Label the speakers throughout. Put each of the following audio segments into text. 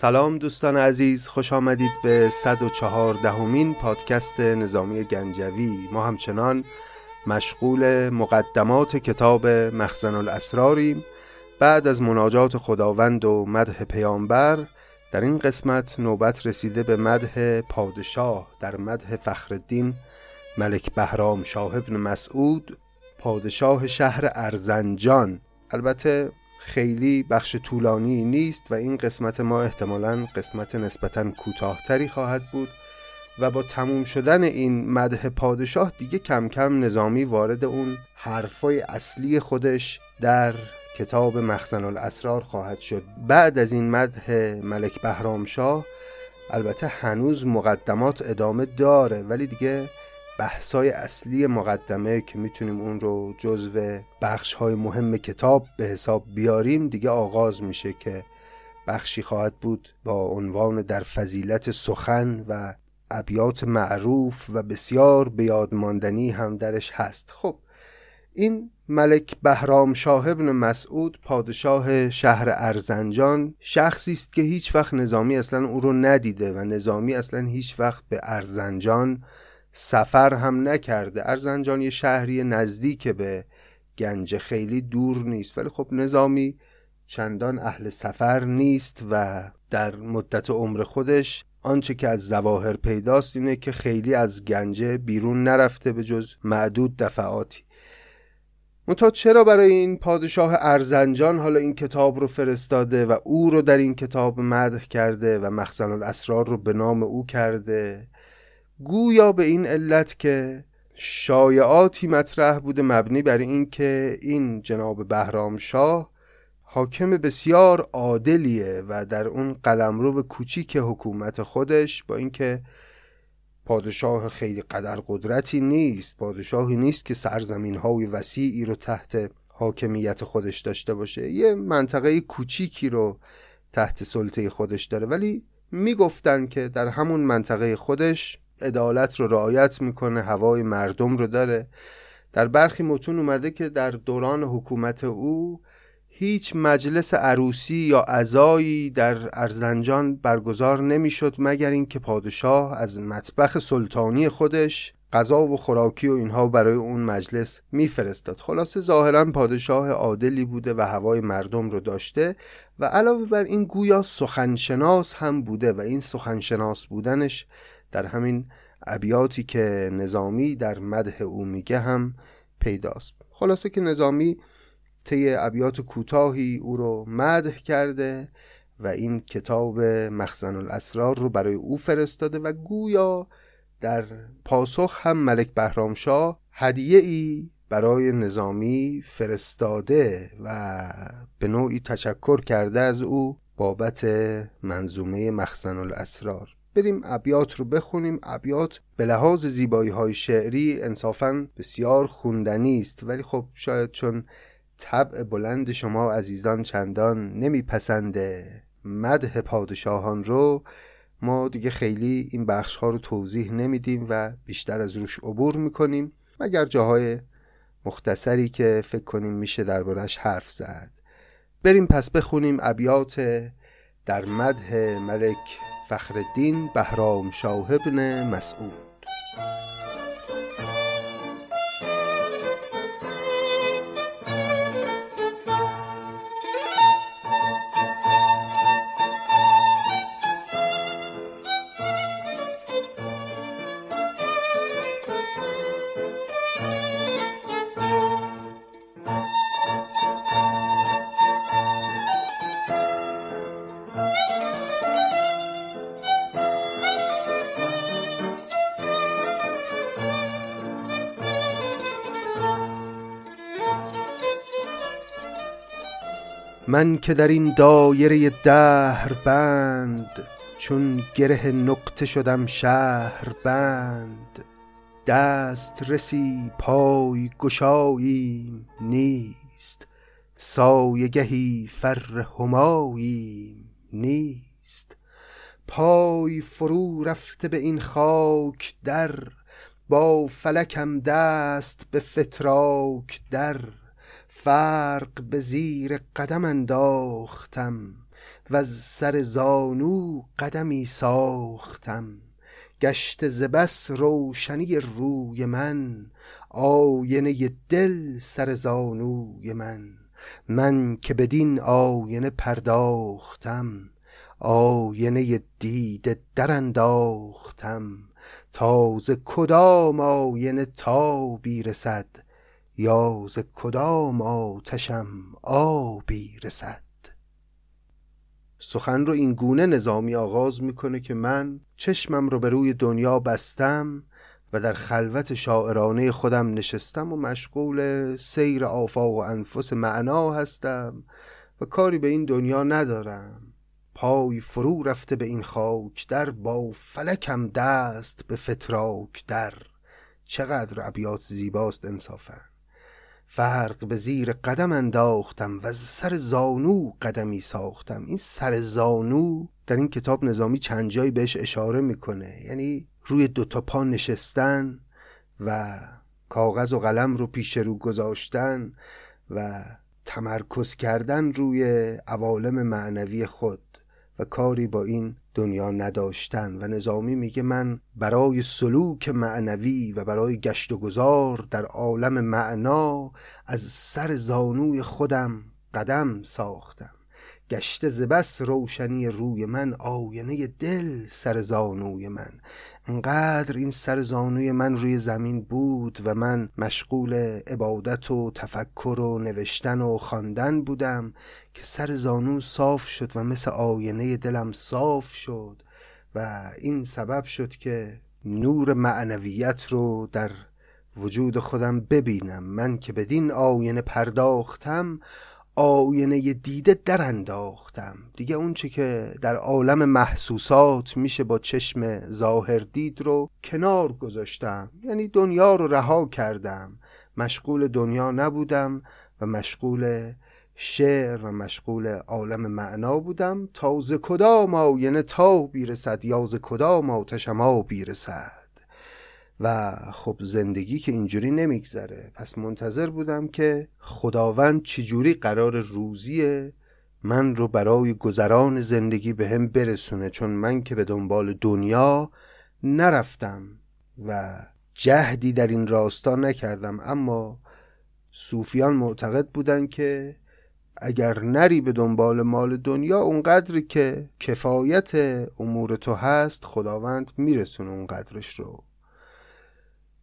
Speaker 1: سلام دوستان عزیز خوش آمدید به 104 دهمین پادکست نظامی گنجوی. ما همچنان مشغول مقدمات کتاب مخزن الاسراریم. بعد از مناجات خداوند و مدح پیامبر در این قسمت نوبت رسیده به مدح پادشاه در مدح فخردین ملک بهرام شاه ابن مسعود پادشاه شهر ارزنجان. البته خیلی بخش طولانی نیست و این قسمت ما احتمالا قسمت نسبتا کوتاهتری خواهد بود و با تموم شدن این مده پادشاه دیگه کم کم نظامی وارد اون حرفای اصلی خودش در کتاب مخزن الاسرار خواهد شد. بعد از این مده ملک بهرام شاه البته هنوز مقدمات ادامه داره ولی دیگه بحثای اصلی مقدمه که می‌تونیم اون رو جزو بخش های مهم کتاب به حساب بیاریم دیگه آغاز میشه که بخشی خواهد بود با عنوان در فضیلت سخن و ابیات معروف و بسیار به ماندنی هم درش هست. خب این ملک بهرام شاه ابن مسعود پادشاه شهر ارزنجان شخصی است که هیچ وقت نظامی اصلا او رو ندیده و نظامی اصلا هیچ وقت به ارزنجان سفر هم نکرده. ارزنجان یه شهری نزدیک به گنج خیلی دور نیست. ولی خب نظامی چندان اهل سفر نیست و در مدت عمر خودش آنچه که از زواهر پیداست اینه که خیلی از گنجه بیرون نرفته به جز معدود دفعاتی. منتها چرا برای این پادشاه ارزنجان حالا این کتاب رو فرستاده و او رو در این کتاب مدح کرده و مخزن الاسرار رو به نام او کرده؟ گویا به این علت که شایعاتی مطرح بوده مبنی بر اینکه این جناب بهرام شاه حاکم بسیار عادلیه و در اون قلمرو کوچیک حکومت خودش با اینکه پادشاه خیلی قدر قدرتی نیست پادشاهی نیست که سرزمین های وسیعی رو تحت حاکمیت خودش داشته باشه. یه منطقه کوچیکی رو تحت سلطه خودش داره. ولی می‌گفتن که در همون منطقه خودش عدالت رو رعایت می‌کنه هوای مردم رو داره. در برخی متون اومده که در دوران حکومت او هیچ مجلس عروسی یا عزایی در ارزنجان برگزار نمی‌شد مگر اینکه پادشاه از مطبخ سلطانی خودش غذا و خوراکی و اینها برای اون مجلس میفرستاد. خلاصه ظاهرا پادشاه عادلی بوده و هوای مردم رو داشته و علاوه بر این گویا سخنشناس هم بوده و این سخنشناس بودنش در همین ابیاتی که نظامی در مده او میگه هم پیداست. خلاصه که نظامی طی ابیات کوتاهی او رو مدح کرده و این کتاب مخزن الاسرار رو برای او فرستاده و گویا در پاسخ هم ملک بهرامشاه هدیه ای برای نظامی فرستاده و به نوعی تشکر کرده از او بابت منظومه مخزن الاسرار. بریم ابیات رو بخونیم. ابیات به لحاظ زیبایی های شعری انصافا بسیار خوندنی است. ولی خب شاید چون طبع بلند شما عزیزان چندان نمیپسنده مدح پادشاهان رو ما دیگه خیلی این بخش ها رو توضیح نمیدیم و بیشتر از روش عبور می‌کنیم. مگر جاهای مختصری که فکر کنیم میشه دربارش حرف زد. بریم پس بخونیم ابیات در مدح ملک فخردین بهرام شاه ابن مسعود. من که در این دایره دهر بند چون گره نقطه شدم شهر بند. دست رسی پای گشاییم نیست سایگهی فر هماییم نیست. پای فرو رفته به این خاک در با فلکم دست به فتراک در. فرق به زیر قدم انداختم و سر زانو قدمی ساختم. گشت ز بس روشنی روی من آینه دل سر زانوی من. من که بدین آینه پرداختم آینه دیده در انداختم تازه کدام آینه تابی رسد یا ز کدام آتشم آبی رسد؟ سخن رو این گونه نظامی آغاز می‌کنه که من چشمم رو به روی دنیا بستم و در خلوت شاعرانه خودم نشستم و مشغول سیر آفاق و انفس معنا هستم و کاری به این دنیا ندارم. پای فرو رفته به این خاک در با فلکم دست به فتراک در. چقدر ابیات زیباست انصافا. فرق به زیر قدم انداختم و سر زانو قدمی ساختم. این سر زانو در این کتاب نظامی چند جایی بهش اشاره می‌کنه. یعنی روی دوتا پا نشستن و کاغذ و قلم رو پیش رو گذاشتن و تمرکز کردن روی عوالم معنوی خود و کاری با این دنیا نداشتن و نظامی میگه من برای سلوک معنوی و برای گشت و گذار در عالم معنا از سر زانوی خودم قدم ساختم. گشته ز بس روشنی روی من آینه دل سر زانوی من. انقدر این سر زانوی من روی زمین بود و من مشغول عبادت و تفکر و نوشتن و خواندن بودم که سر زانو صاف شد و مثل آینه دلم صاف شد و این سبب شد که نور معنویت رو در وجود خودم ببینم. من که بدین آینه پرداختم آینه دیده در انداختم دیگه اونچه که در عالم محسوسات میشه با چشم ظاهر دید رو کنار گذاشتم. یعنی دنیا رو رها کردم. مشغول دنیا نبودم و مشغول شعر و مشغول عالم معنا بودم. تا ز کدام آینه تا بیرسد یا ز کدام آتشم بیرسد؟ و خب زندگی که اینجوری نمیگذره. پس منتظر بودم که خداوند چجوری قرار روزی من رو برای گذران زندگی به هم برسونه. چون من که به دنبال دنیا نرفتم و جهدی در این راستا نکردم. اما صوفیان معتقد بودن که اگر نری به دنبال مال دنیا اونقدری که کفایت امور تو هست خداوند میرسونه اونقدرش رو.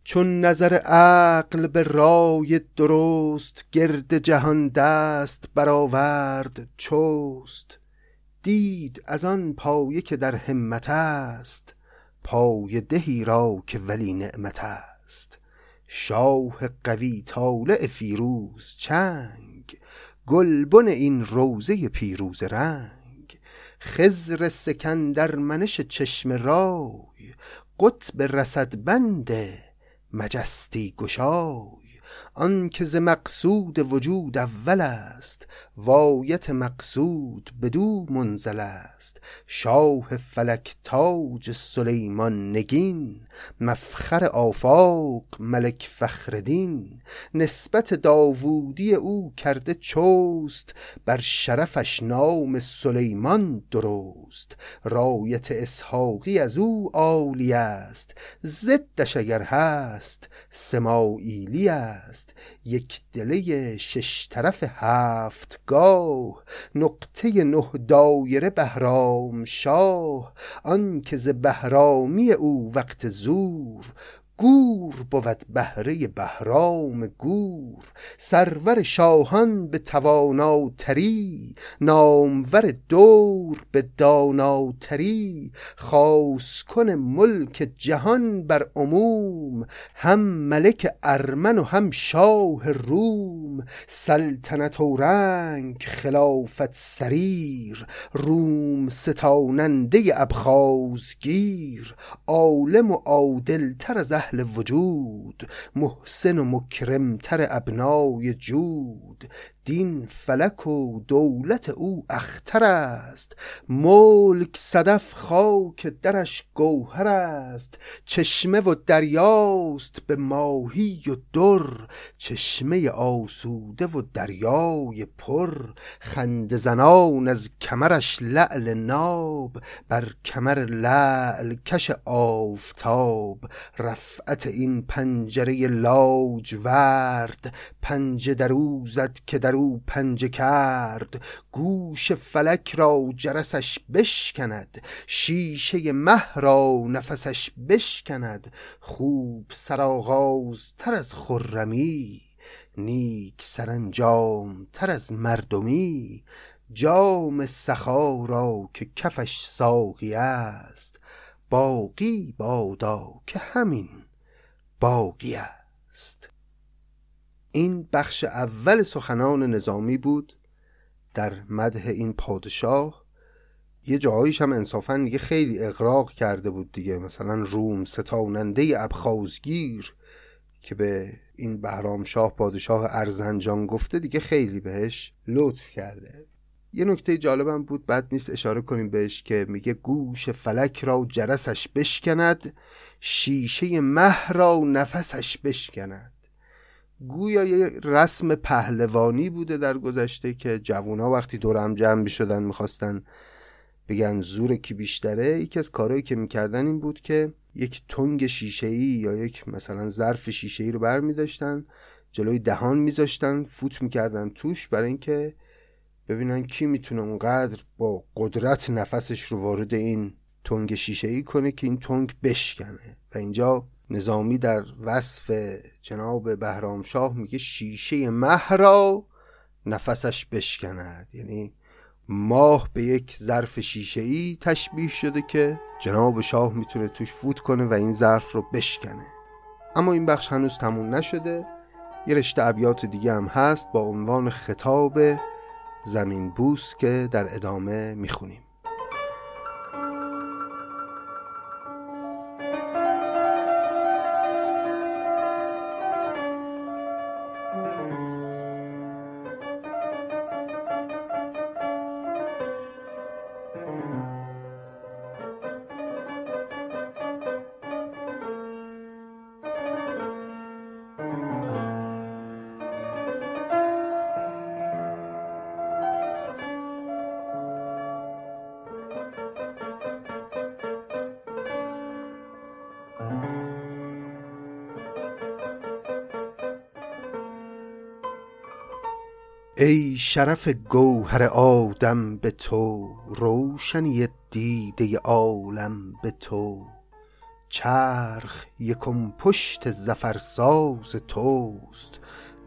Speaker 1: چون نظر عقل به رای درست گرد جهان دست برآورد چست. دید از آن پایه که در همت است پای دهی را که ولی نعمت است. شاه قوی طالع فیروز چنگ. گلبن این روزه پیروز رنگ خزر سکندر منش چشم رای قطب رسد بنده مجستی گشای. آن که ز مقصود وجود اول است وایت مقصود بدو منزل است. شاه فلک تاج سلیمان نگین مفخر آفاق ملک فخردین. نسبت داوودی او کرده چوست بر شرفش نام سلیمان درست. رایت اسحاقی از او عالی است ضدش اگر هست سماعیلی است. یک دله شش طرف هفتگاه نقطه نه دایره بهرام شاه آن که ز بهرامی او وقت زور گور بود بهره بهرام گور سرور شاهان به تواناتری نامور دور به داناتری خاص کن ملک جهان بر عموم هم ملک ارمن و هم شاه روم سلطنت و رنگ خلافت سریر روم ستاننده ابخازگیر عالم و عادل تر از وجود محسن و مکرمتر ابنای جود. دین فلک و دولت او اختر است. ملک صدف خاک درش گوهر است. چشمه و دریاست به ماهی و در. چشمه آسوده و دریای پر. خند زنان از کمرش لعل ناب. بر کمر لعل کش آفتاب. رفعت این پنجره لاج ورد پنجه در او زد که در او پنجه کرد. گوش فلک را جرسش بشکند. شیشه مه را نفسش بشکند. خوب سرآغاز تر از خرمی نیک سرانجام تر از مردمی. جام سخا را که کفش ساقی است باقی بادا که همین باقی است. این بخش اول سخنان نظامی بود در مده این پادشاه. یه جاهایش هم انصافا دیگه خیلی اقراق کرده بود دیگه. مثلا روم ستاننده ابخازگیر که به این بهرام شاه پادشاه ارزنجان گفته دیگه خیلی بهش لطف کرده. یه نکته جالبم بود بد نیست اشاره کنیم بهش که میگه گوش فلک را جرسش بشکند شیشه مه را نفسش بشکند. گویا یه رسم پهلوانی بوده در گذشته که جوونا وقتی دورم جمع می شدن می‌خواستن بگن زور کی بیشتره یکی از کارهایی که می‌کردن این بود که یک تنگ شیشه ای یا یک مثلا ظرف شیشه ای رو بر می داشتن جلوی دهان میذاشتن فوت می‌کردن توش برای اینکه ببینن کی می‌تونه اونقدر با قدرت نفسش رو وارد این تنگ شیشه ای کنه که این تنگ بشکنه. و اینجا نظامی در وصف جناب بهرام شاه میگه شیشه مه را نفسش بشکند. یعنی ماه به یک ظرف شیشه ای تشبیه شده که جناب شاه می‌تونه توش فوت کنه و این ظرف رو بشکنه. اما این بخش هنوز تموم نشده. یه رشته ابیات دیگه هم هست با عنوان خطاب زمین بوس که در ادامه می‌خونیم. ای شرف گوهر آدم به تو روشنی دیده عالم به تو. چرخ یکم پشت زفرساز توست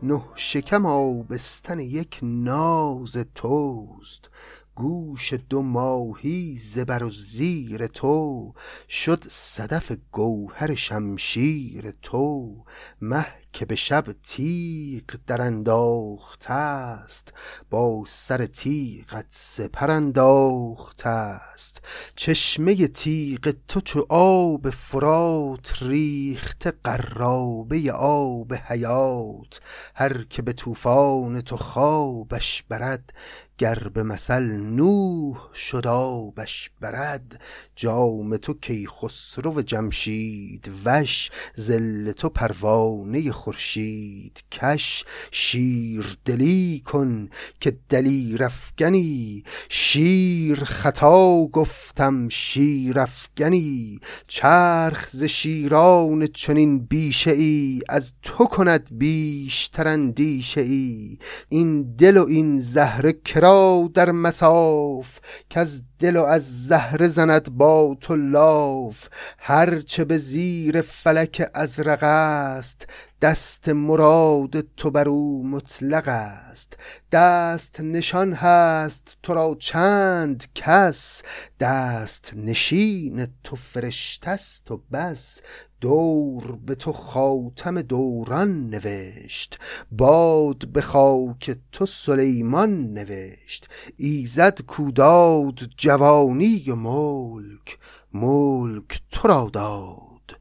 Speaker 1: نه شکم آبستن یک ناز توست. گوش دو ماهی زبر و زیر تو شد صدف گوهر شمشیر تو. مه که به شب تیغ در انداخته است با سر تیغت سپر انداخته است. چشمه تیغ تو چو آب فرات ریخته قرابه آب حیات. هر که به طوفان تو خوابش برد گر به مثل نوح شد آبش برد جام تو کیخسرو جمشید وش ظل تو پروانه خورشید کش. شیر دلی کن که دلیر افگنی شیر خطا گفتم شیر افگنی. چرخ ز شیران چنین بیشه ای از تو کند بیشتر اندیشه ای این دل و این زهره کرا در مساف که از دل و از زهره زند با تو لاف هرچه به زیر فلک ازرق است دست مراد تو بر او مطلق است. دست نشان هست تو را چند کس. دست نشین تو فرشتست و بس. دور به تو خاتم دوران نوشت. باد به خاک تو سلیمان نوشت. ایزد کوداد جوانی و ملک. ملک تو را داد.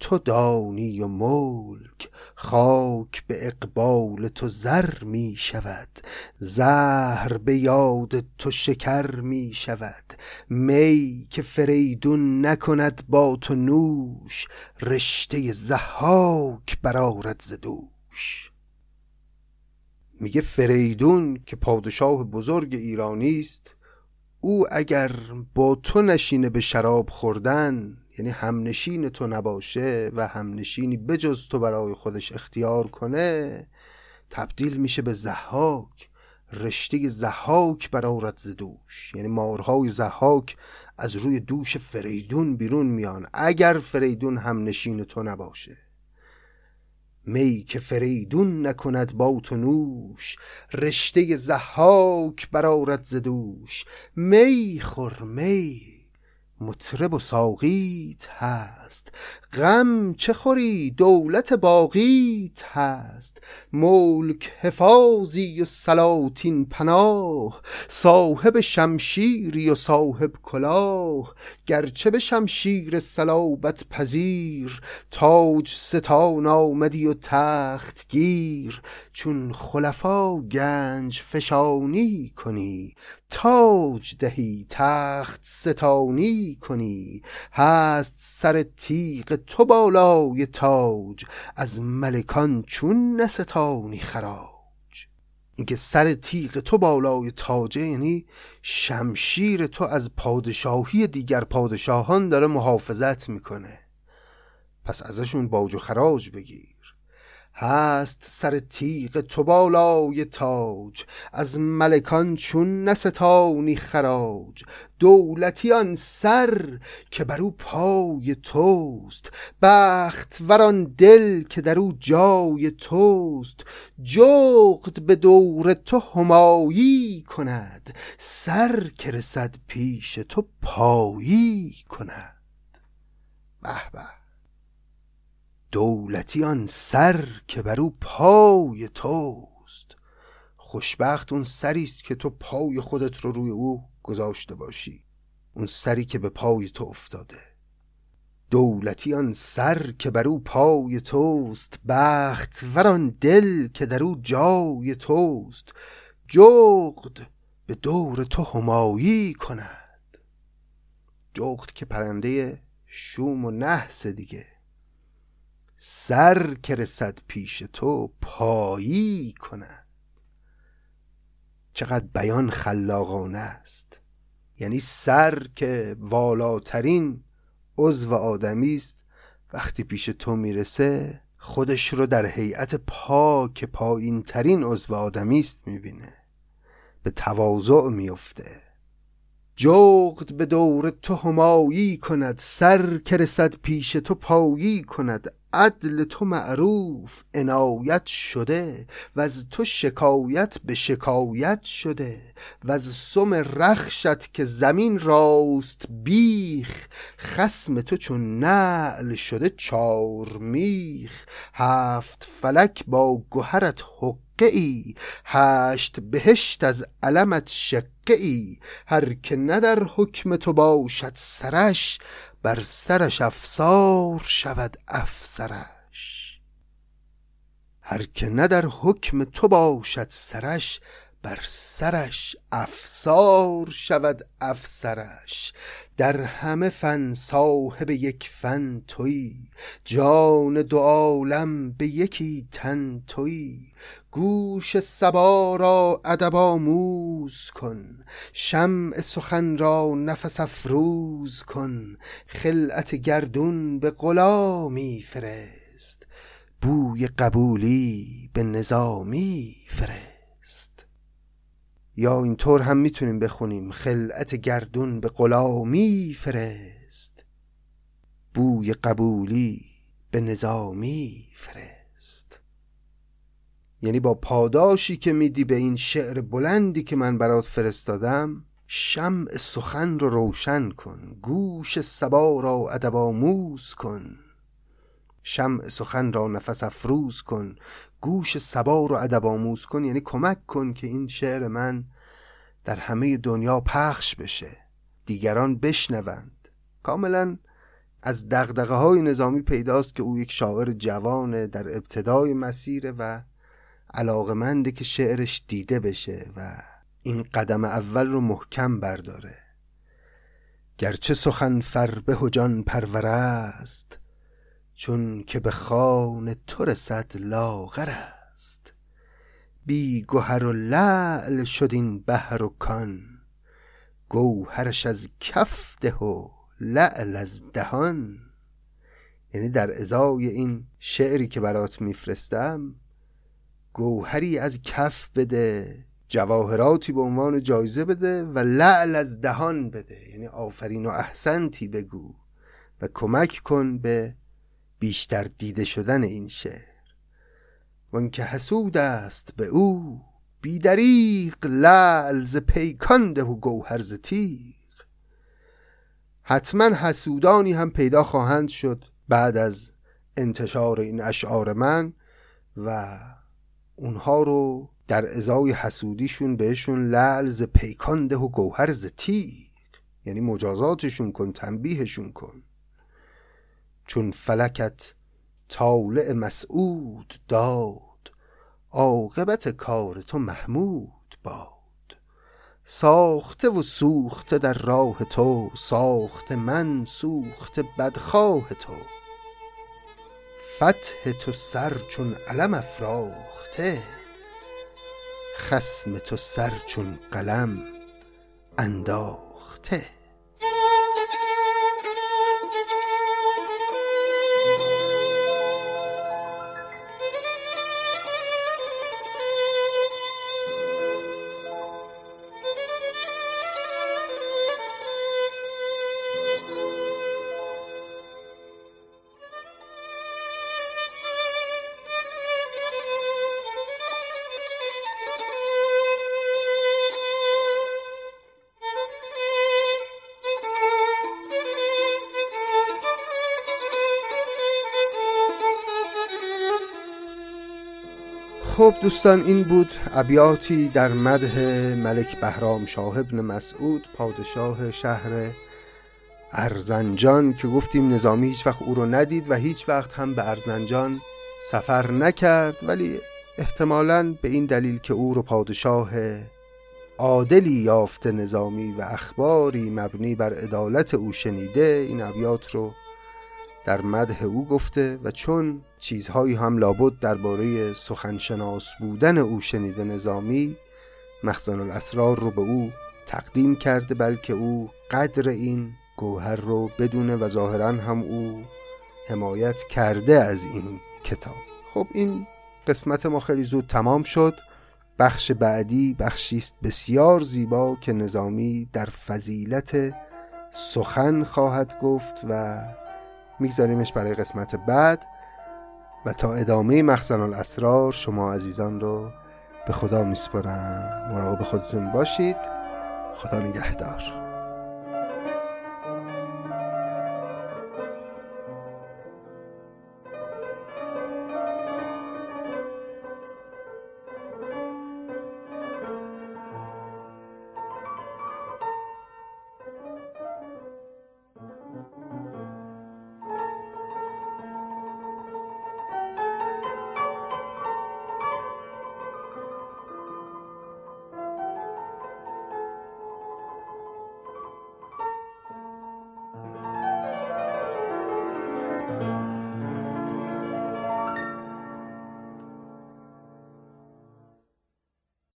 Speaker 1: تو دانی و ملک. خاک به اقبال تو زر می شود زهر به یاد تو شکر می شود. می که فریدون نکند با تو نوش رشته زحاک برارد ز دوش. میگه فریدون که پادشاه بزرگ ایرانی است او اگر با تو نشینه به شراب خوردن یعنی همنشین تو نباشه و همنشینی بجز تو برای خودش اختیار کنه تبدیل میشه به زحاک رشته زحاک برارت ز دوش. یعنی مارهای زحاک از روی دوش فریدون بیرون میان. اگر فریدون همنشین تو نباشه. می که فریدون نکند با تو نوش رشته زحاک برارت ز دوش. می خور می. مطرب و ساقیت هست. غم چه خوری؟ دولت باقیت هست. ملک حفاظی و سلاطین پناه. صاحب شمشیری و صاحب کلاه. گرچه به شمشیر سلابت پذیر تاج ستان آمدی و تخت گیر. چون خلفا گنج فشانی کنی تاج دهی تخت ستانی کنی. هست سر تیغ تو بالای تاج از ملکان چون نستانی خراج. اینکه سر تیغ تو بالای تاجه یعنی شمشیر تو از پادشاهی دیگر پادشاهان داره محافظت می‌کنه. پس ازشون باج و خراج بگیر. هست سر تیغ تو بالای تاج از ملکان چون نستانی خراج. دولتی آن سر که بر او پای توست بخت وران دل که در او جای توست. جغد به دور تو همایی کند سر که رسد پیش تو پایی کند. به. دولتی آن سر که بر او پای توست. خوشبخت اون سری است که تو پای خودت رو روی او گذاشته باشی. اون سری که به پای تو افتاده. دولتی آن سر که بر او پای توست. بخت وران دل که در او جای توست. جغد به دور تو همایی کند. جغد که پرنده شوم و نحس دیگه. سر که پیش تو پایی کند. چقدر بیان خلاقانه است. یعنی سر که والاترین عضو آدمی است. وقتی پیش تو می‌رسه خودش رو در هیئت پا که پایین ترین عضو آدمی است می‌بینه. به تواضع میفته جغد به دور تو همایی کند. سر که پیش تو پایی کند. عدل تو معروف عنایت شده و از تو شکایت به شکایت شده و از سم رخشت که زمین راست بیخ خسم تو چون نعل شده چار میخ هفت فلک با گهرت حقه ای هشت بهشت از علمت شقه ای هر که نه در حکم تو باشد سرش بر سرش افسار شود افسرش. هر که نه در حکم تو باشد سرش بر سرش افسار شود افسرش در همه فن صاحب یک فن توی جان دو عالم به یکی تن توی. گوش سبا را ادب آموز کن شمع سخن را نفس افروز کن خلعت گردون به غلامی فرست. بوی قبولی به نظامی فرست. یا اینطور هم می‌تونیم بخونیم. خلعت گردون به غلامی فرست. بوی قبولی به نظامی فرست. یعنی با پاداشی که میدی به این شعر بلندی که من برات فرستادم شمع سخن رو روشن کن. گوش سبا را ادب آموز کن. شمع سخن را نفس افروز کن. گوش سبا رو ادب آموز کن یعنی کمک کن که این شعر من در همه دنیا پخش بشه دیگران بشنوند. کاملا از دقدقه های نظامی پیداست که او یک شاعر جوانه در ابتدای مسیره و علاقمنده که شعرش دیده بشه و این قدم اول رو محکم برداره. گرچه سخن فربه و جان پرور است چون که به خان تو رسد لاغر است. بی گوهر و لعل شد این بحر و کان. گوهرش از کف ده و لعل از دهان. یعنی در ازای این شعری که برات میفرستم گوهری از کف بده جواهراتی به عنوان جایزه بده و لعل از دهان بده. یعنی آفرین و احسنتی بگو و کمک کن به بیشتر دیده شدن این شعر. وان که حسود است به او بیدریق لعل ز پیکانده و گوهر ز تیغ. حتما حسودانی هم پیدا خواهند شد بعد از انتشار این اشعار من و اونها رو در ازای حسودیشون بهشون لعل ز پیکانده و گوهر ز تیغ. یعنی مجازاتشون کن تنبیهشون کن. چون فلکت طالع مسعود داد عاقبت کار تو محمود باد. ساخته و سوخته در راه تو ساخته من سوخته بدخواه تو. فتح تو سر چون علم افراخته خسم تو سر چون قلم انداخته. خب دوستان این بود ابیاتی در مده ملک بهرام شاه ابن مسعود پادشاه شهر ارزنجان که گفتیم نظامی هیچ وقت او رو ندید و هیچ وقت هم به ارزنجان سفر نکرد. ولی احتمالا به این دلیل که او رو پادشاه عادلی یافته نظامی و اخباری مبنی بر عدالت او شنیده این ابیات رو در مده او گفته و چون چیزهایی هم لابد درباره سخنشناس بودن او شنیده نظامی مخزن الاسرار رو به او تقدیم کرده بلکه او قدر این گوهر رو بدونه و ظاهرا هم او حمایت کرده از این کتاب. خب این قسمت ما خیلی زود تمام شد. بخش بعدی بخشی است بسیار زیبا که نظامی در فضیلت سخن خواهد گفت و میگذاریمش برای قسمت بعد و تا ادامه مخزن الاسرار شما عزیزان رو به خدا میسپرم مراقب خودتون باشید. خدا نگهدار.